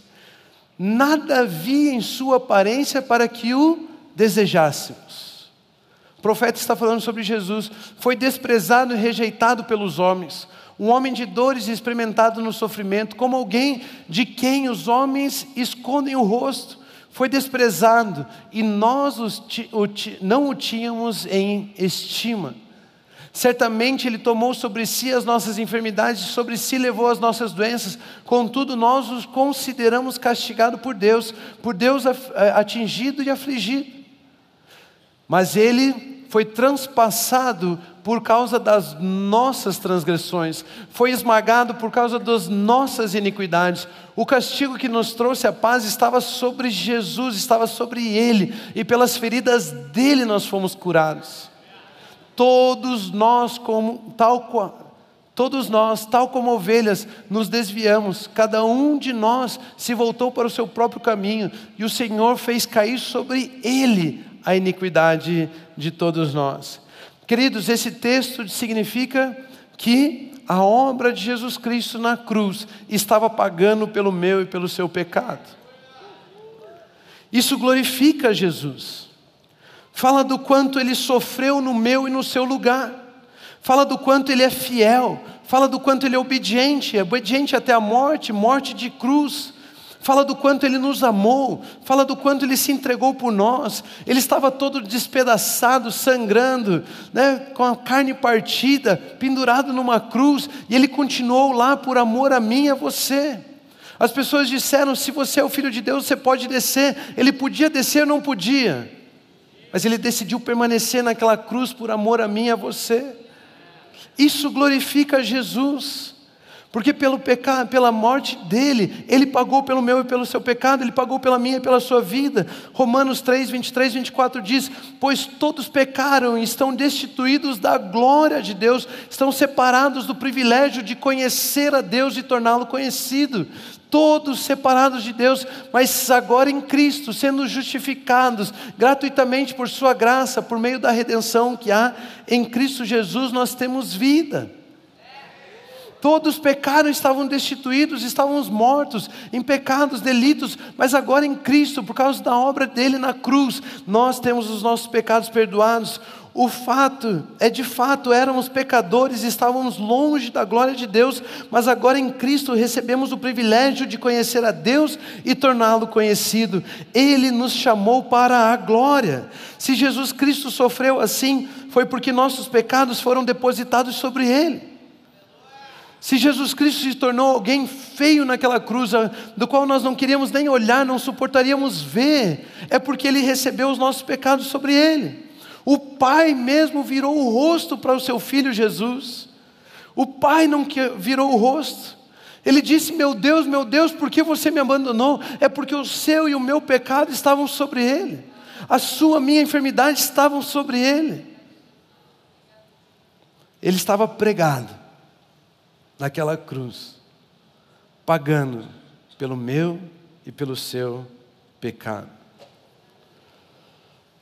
Nada havia em sua aparência para que o desejássemos. O profeta está falando sobre Jesus. Foi desprezado e rejeitado pelos homens um homem de dores experimentado no sofrimento, como alguém de quem os homens escondem o rosto, foi desprezado e nós não o tínhamos em estima. Certamente Ele tomou sobre si as nossas enfermidades, sobre si levou as nossas doenças, contudo nós os consideramos castigado por Deus, por Deus atingido e afligido. Mas Ele foi transpassado por causa das nossas transgressões, foi esmagado por causa das nossas iniquidades. O castigo que nos trouxe a paz estava sobre Jesus, estava sobre Ele, e pelas feridas dele nós fomos curados. Todos nós, como tal Todos nós, tal como ovelhas, nos desviamos, cada um de nós se voltou para o seu próprio caminho, e o Senhor fez cair sobre ele a iniquidade de todos nós. Queridos, esse texto significa que a obra de Jesus Cristo na cruz estava pagando pelo meu e pelo seu pecado. Isso glorifica Jesus. Fala do quanto ele sofreu no meu e no seu lugar. Fala do quanto ele é fiel. Fala do quanto ele é obediente, é obediente até a morte, morte de cruz fala do quanto Ele nos amou, fala do quanto Ele se entregou por nós. Ele estava todo despedaçado, sangrando, né, com a carne partida, pendurado numa cruz, e Ele continuou lá por amor a mim e a você. As pessoas disseram: se você é o filho de Deus, você pode descer. Ele podia descer, não podia, mas Ele decidiu permanecer naquela cruz por amor a mim e a você. Isso glorifica Jesus. Porque pelo pecado, pela morte dele, ele pagou pelo meu e pelo seu pecado, ele pagou pela minha e pela sua vida. Romanos 3, 23, 24 diz: Pois todos pecaram e estão destituídos da glória de Deus, estão separados do privilégio de conhecer a Deus e torná-lo conhecido. Todos separados de Deus, mas agora em Cristo, sendo justificados gratuitamente por Sua graça, por meio da redenção que há em Cristo Jesus, nós temos vida. Todos pecaram, estavam destituídos, estávamos mortos em pecados, delitos, mas agora em Cristo, por causa da obra dele na cruz, nós temos os nossos pecados perdoados. O fato é de fato éramos pecadores, estávamos longe da glória de Deus, mas agora em Cristo recebemos o privilégio de conhecer a Deus e torná-lo conhecido. Ele nos chamou para a glória. Se Jesus Cristo sofreu assim, foi porque nossos pecados foram depositados sobre ele. Se Jesus Cristo se tornou alguém feio naquela cruz, do qual nós não queríamos nem olhar, não suportaríamos ver, é porque ele recebeu os nossos pecados sobre ele. O Pai mesmo virou o rosto para o seu filho Jesus. O Pai não virou o rosto. Ele disse: Meu Deus, meu Deus, por que você me abandonou? É porque o seu e o meu pecado estavam sobre ele, a sua, minha enfermidade estavam sobre ele. Ele estava pregado naquela cruz, pagando pelo meu e pelo seu pecado.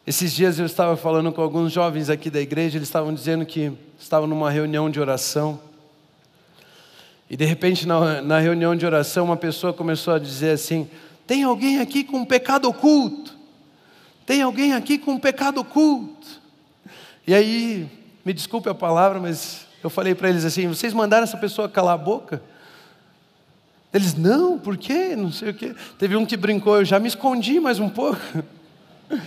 Esses dias eu estava falando com alguns jovens aqui da igreja, eles estavam dizendo que estavam numa reunião de oração. E de repente, na, na reunião de oração, uma pessoa começou a dizer assim: Tem alguém aqui com um pecado oculto? Tem alguém aqui com um pecado oculto? E aí, me desculpe a palavra, mas eu falei para eles assim: vocês mandaram essa pessoa calar a boca? Eles, não, por quê? Não sei o quê. Teve um que brincou, eu já me escondi mais um pouco. *laughs*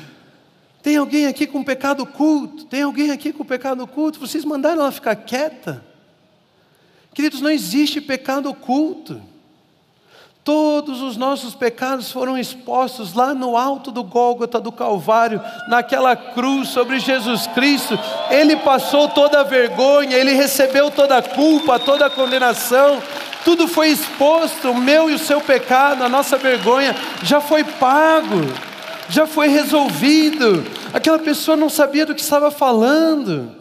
Tem alguém aqui com pecado oculto? Tem alguém aqui com pecado oculto? Vocês mandaram ela ficar quieta? Queridos, não existe pecado oculto. Todos os nossos pecados foram expostos lá no alto do Gólgota do Calvário, naquela cruz sobre Jesus Cristo. Ele passou toda a vergonha, ele recebeu toda a culpa, toda a condenação. Tudo foi exposto, o meu e o seu pecado, a nossa vergonha já foi pago, já foi resolvido. Aquela pessoa não sabia do que estava falando.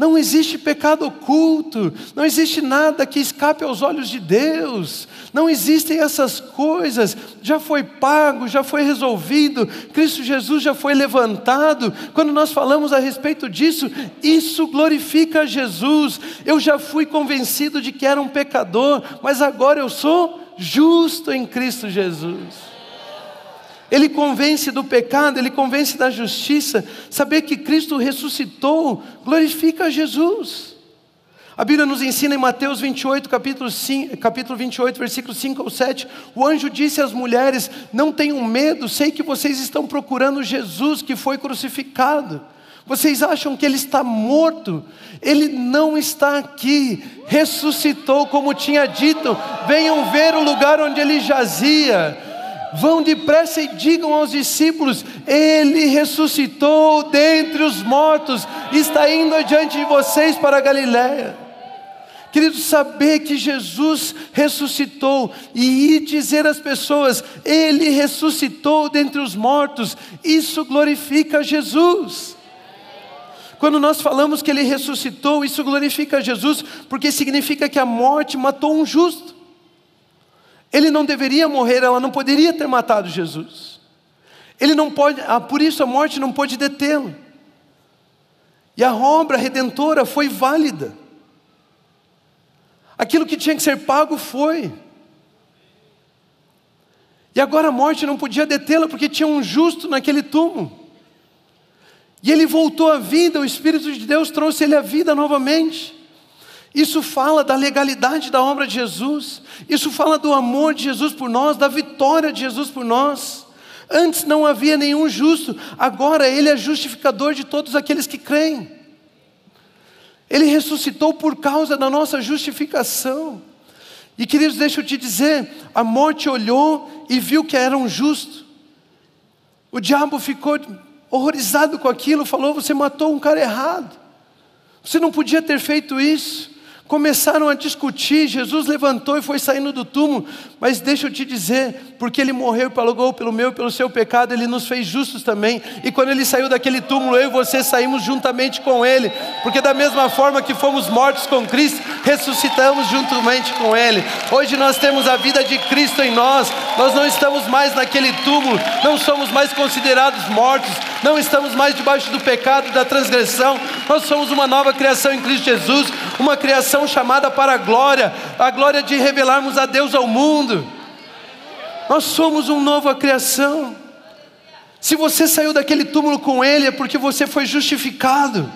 Não existe pecado oculto, não existe nada que escape aos olhos de Deus, não existem essas coisas, já foi pago, já foi resolvido, Cristo Jesus já foi levantado. Quando nós falamos a respeito disso, isso glorifica Jesus. Eu já fui convencido de que era um pecador, mas agora eu sou justo em Cristo Jesus. Ele convence do pecado, ele convence da justiça. Saber que Cristo ressuscitou glorifica Jesus. A Bíblia nos ensina em Mateus 28, capítulo, 5, capítulo 28, versículos 5 ou 7. O anjo disse às mulheres: Não tenham medo, sei que vocês estão procurando Jesus que foi crucificado. Vocês acham que ele está morto? Ele não está aqui, ressuscitou, como tinha dito. Venham ver o lugar onde ele jazia. Vão depressa e digam aos discípulos: Ele ressuscitou dentre os mortos, está indo adiante de vocês para a Galiléia. Queridos, saber que Jesus ressuscitou e ir dizer às pessoas: Ele ressuscitou dentre os mortos, isso glorifica Jesus. Quando nós falamos que Ele ressuscitou, isso glorifica Jesus, porque significa que a morte matou um justo. Ele não deveria morrer, ela não poderia ter matado Jesus. Ele não pode, ah, por isso a morte não pôde detê-lo. E a obra redentora foi válida. Aquilo que tinha que ser pago foi. E agora a morte não podia detê-la porque tinha um justo naquele túmulo. E ele voltou à vida, o Espírito de Deus trouxe ele à vida novamente. Isso fala da legalidade da obra de Jesus, isso fala do amor de Jesus por nós, da vitória de Jesus por nós. Antes não havia nenhum justo, agora Ele é justificador de todos aqueles que creem. Ele ressuscitou por causa da nossa justificação. E queridos, deixa eu te dizer: a morte olhou e viu que era um justo. O diabo ficou horrorizado com aquilo, falou: Você matou um cara errado, você não podia ter feito isso. Começaram a discutir. Jesus levantou e foi saindo do túmulo, mas deixa eu te dizer, porque ele morreu e pagou pelo meu e pelo seu pecado, ele nos fez justos também. E quando ele saiu daquele túmulo, eu e você saímos juntamente com ele, porque da mesma forma que fomos mortos com Cristo, ressuscitamos juntamente com ele. Hoje nós temos a vida de Cristo em nós, nós não estamos mais naquele túmulo, não somos mais considerados mortos, não estamos mais debaixo do pecado da transgressão, nós somos uma nova criação em Cristo Jesus, uma criação chamada para a glória, a glória de revelarmos a Deus ao mundo. Nós somos uma nova criação. Se você saiu daquele túmulo com Ele, é porque você foi justificado.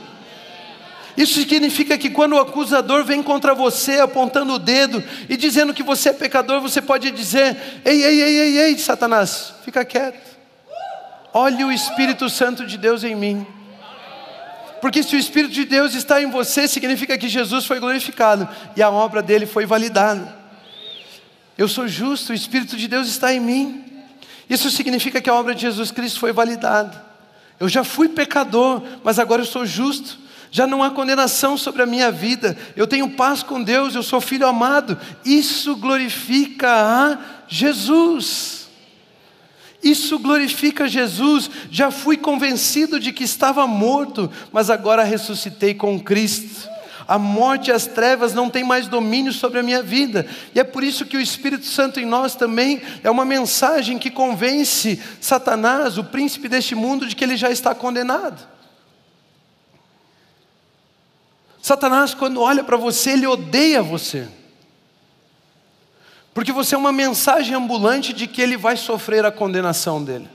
Isso significa que quando o acusador vem contra você apontando o dedo e dizendo que você é pecador, você pode dizer: Ei, ei, ei, ei, ei, Satanás, fica quieto. Olhe o Espírito Santo de Deus em mim. Porque se o Espírito de Deus está em você, significa que Jesus foi glorificado e a obra dele foi validada. Eu sou justo, o Espírito de Deus está em mim. Isso significa que a obra de Jesus Cristo foi validada. Eu já fui pecador, mas agora eu sou justo. Já não há condenação sobre a minha vida. Eu tenho paz com Deus, eu sou filho amado. Isso glorifica a Jesus. Isso glorifica Jesus. Já fui convencido de que estava morto, mas agora ressuscitei com Cristo. A morte e as trevas não têm mais domínio sobre a minha vida. E é por isso que o Espírito Santo em nós também é uma mensagem que convence Satanás, o príncipe deste mundo, de que ele já está condenado. Satanás, quando olha para você, ele odeia você. Porque você é uma mensagem ambulante de que ele vai sofrer a condenação dele.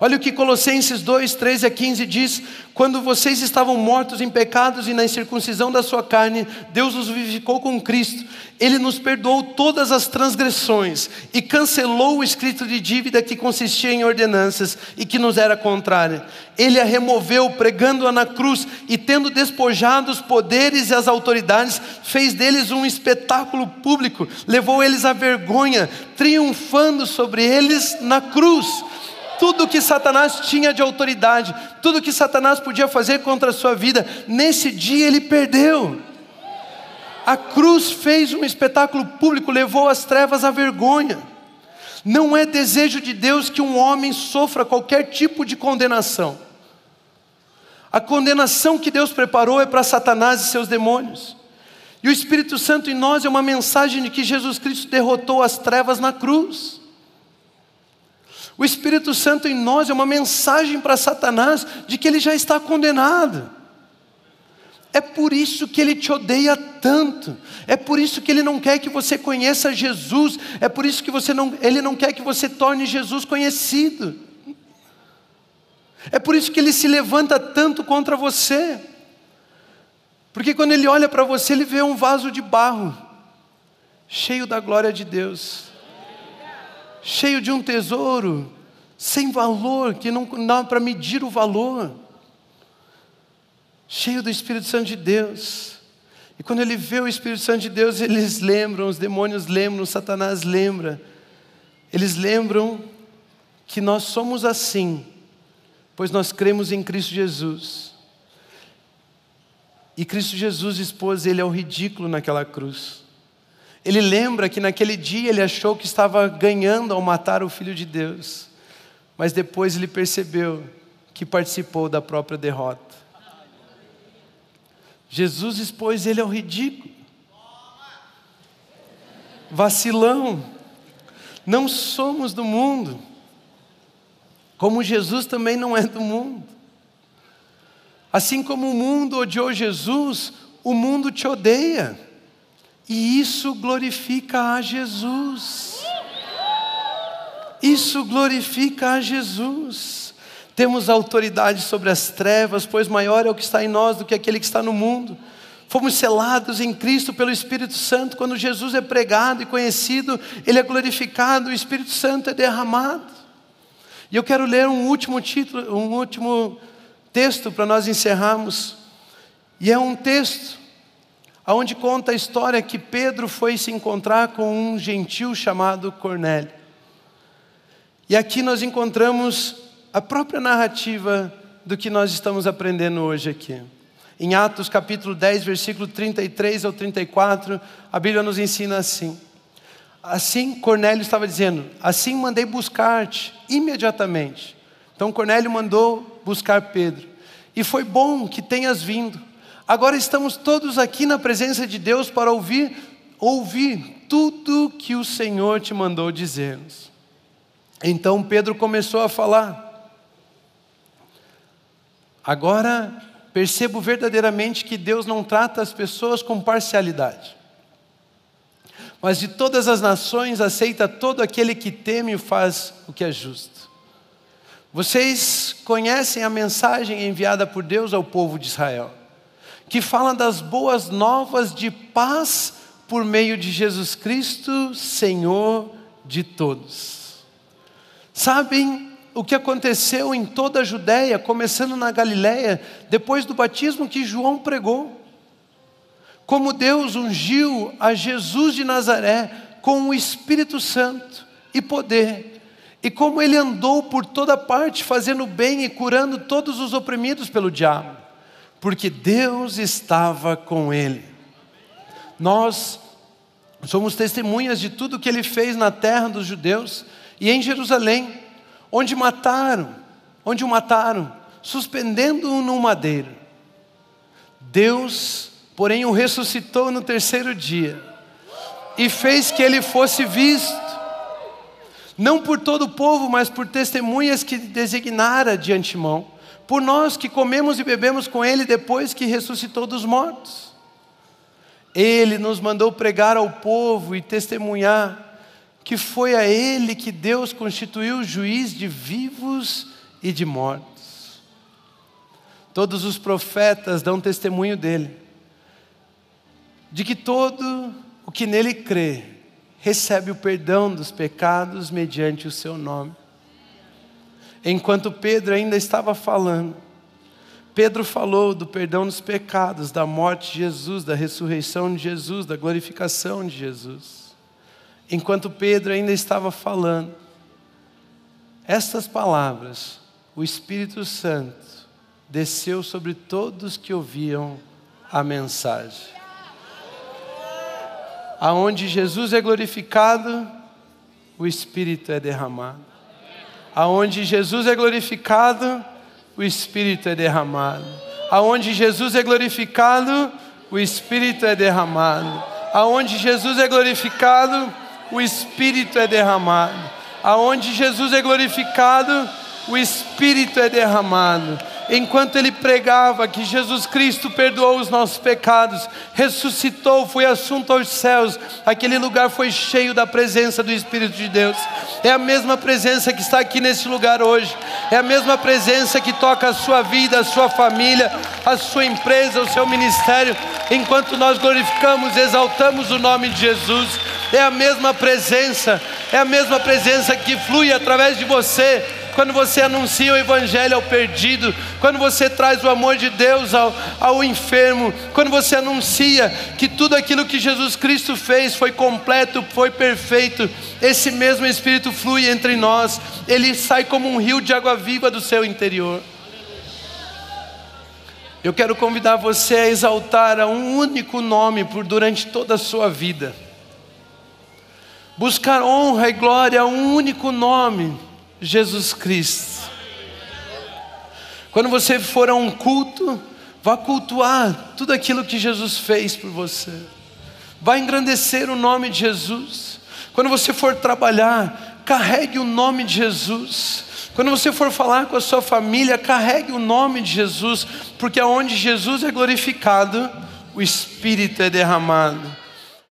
Olha o que Colossenses 2, 13 a 15 diz: Quando vocês estavam mortos em pecados e na incircuncisão da sua carne, Deus os vivificou com Cristo. Ele nos perdoou todas as transgressões e cancelou o escrito de dívida que consistia em ordenanças e que nos era contrária. Ele a removeu, pregando-a na cruz e, tendo despojado os poderes e as autoridades, fez deles um espetáculo público, levou eles à vergonha, triunfando sobre eles na cruz tudo que Satanás tinha de autoridade, tudo que Satanás podia fazer contra a sua vida, nesse dia ele perdeu. A cruz fez um espetáculo público, levou as trevas à vergonha. Não é desejo de Deus que um homem sofra qualquer tipo de condenação. A condenação que Deus preparou é para Satanás e seus demônios. E o Espírito Santo em nós é uma mensagem de que Jesus Cristo derrotou as trevas na cruz. O Espírito Santo em nós é uma mensagem para Satanás de que ele já está condenado. É por isso que ele te odeia tanto. É por isso que ele não quer que você conheça Jesus. É por isso que você não, ele não quer que você torne Jesus conhecido. É por isso que ele se levanta tanto contra você. Porque quando ele olha para você, ele vê um vaso de barro, cheio da glória de Deus cheio de um tesouro sem valor, que não dá para medir o valor, cheio do Espírito Santo de Deus. E quando ele vê o Espírito Santo de Deus, eles lembram, os demônios lembram, Satanás lembra. Eles lembram que nós somos assim, pois nós cremos em Cristo Jesus. E Cristo Jesus expôs ele ao ridículo naquela cruz. Ele lembra que naquele dia ele achou que estava ganhando ao matar o filho de Deus, mas depois ele percebeu que participou da própria derrota. Jesus expôs ele ao ridículo, vacilão. Não somos do mundo, como Jesus também não é do mundo. Assim como o mundo odiou Jesus, o mundo te odeia. E isso glorifica a Jesus. Isso glorifica a Jesus. Temos autoridade sobre as trevas, pois maior é o que está em nós do que aquele que está no mundo. Fomos selados em Cristo pelo Espírito Santo. Quando Jesus é pregado e conhecido, Ele é glorificado, o Espírito Santo é derramado. E eu quero ler um último título, um último texto para nós encerrarmos. E é um texto aonde conta a história que Pedro foi se encontrar com um gentil chamado Cornélio. E aqui nós encontramos a própria narrativa do que nós estamos aprendendo hoje aqui. Em Atos capítulo 10, versículo 33 ao 34, a Bíblia nos ensina assim: Assim Cornélio estava dizendo: Assim mandei buscar-te imediatamente. Então Cornélio mandou buscar Pedro. E foi bom que tenhas vindo. Agora estamos todos aqui na presença de Deus para ouvir ouvir tudo que o Senhor te mandou dizer-nos. Então Pedro começou a falar. Agora percebo verdadeiramente que Deus não trata as pessoas com parcialidade mas de todas as nações aceita todo aquele que teme e faz o que é justo. Vocês conhecem a mensagem enviada por Deus ao povo de Israel, que fala das boas novas de paz por meio de Jesus Cristo, Senhor de todos. Sabem o que aconteceu em toda a Judéia, começando na Galiléia, depois do batismo que João pregou? como Deus ungiu a Jesus de Nazaré com o Espírito Santo e poder, e como ele andou por toda parte fazendo bem e curando todos os oprimidos pelo diabo, porque Deus estava com ele. Nós somos testemunhas de tudo que ele fez na terra dos judeus e em Jerusalém, onde mataram, onde o mataram, suspendendo-o no madeiro. Deus porém o ressuscitou no terceiro dia e fez que ele fosse visto, não por todo o povo, mas por testemunhas que designara de antemão, por nós que comemos e bebemos com ele depois que ressuscitou dos mortos. Ele nos mandou pregar ao povo e testemunhar que foi a ele que Deus constituiu juiz de vivos e de mortos. Todos os profetas dão testemunho dele de que todo o que nele crê recebe o perdão dos pecados mediante o seu nome. Enquanto Pedro ainda estava falando, Pedro falou do perdão dos pecados, da morte de Jesus, da ressurreição de Jesus, da glorificação de Jesus. Enquanto Pedro ainda estava falando, estas palavras, o Espírito Santo desceu sobre todos que ouviam a mensagem. Aonde Jesus é glorificado, o Espírito é derramado. Aonde Jesus é glorificado, o Espírito é derramado. Aonde Jesus é glorificado, o Espírito é derramado. Aonde Jesus é glorificado, o Espírito é derramado. Aonde Jesus é glorificado, o Espírito é derramado enquanto ele pregava que Jesus Cristo perdoou os nossos pecados, ressuscitou, foi assunto aos céus, aquele lugar foi cheio da presença do Espírito de Deus. É a mesma presença que está aqui nesse lugar hoje, é a mesma presença que toca a sua vida, a sua família, a sua empresa, o seu ministério, enquanto nós glorificamos, exaltamos o nome de Jesus. É a mesma presença, é a mesma presença que flui através de você quando você anuncia o Evangelho ao perdido, quando você traz o amor de Deus ao, ao enfermo, quando você anuncia que tudo aquilo que Jesus Cristo fez foi completo, foi perfeito, esse mesmo Espírito flui entre nós, ele sai como um rio de água viva do seu interior. Eu quero convidar você a exaltar a um único nome por durante toda a sua vida. Buscar honra e glória a um único nome Jesus Cristo. Quando você for a um culto, vá cultuar tudo aquilo que Jesus fez por você. Vá engrandecer o nome de Jesus. Quando você for trabalhar, carregue o nome de Jesus. Quando você for falar com a sua família, carregue o nome de Jesus, porque aonde Jesus é glorificado, o Espírito é derramado.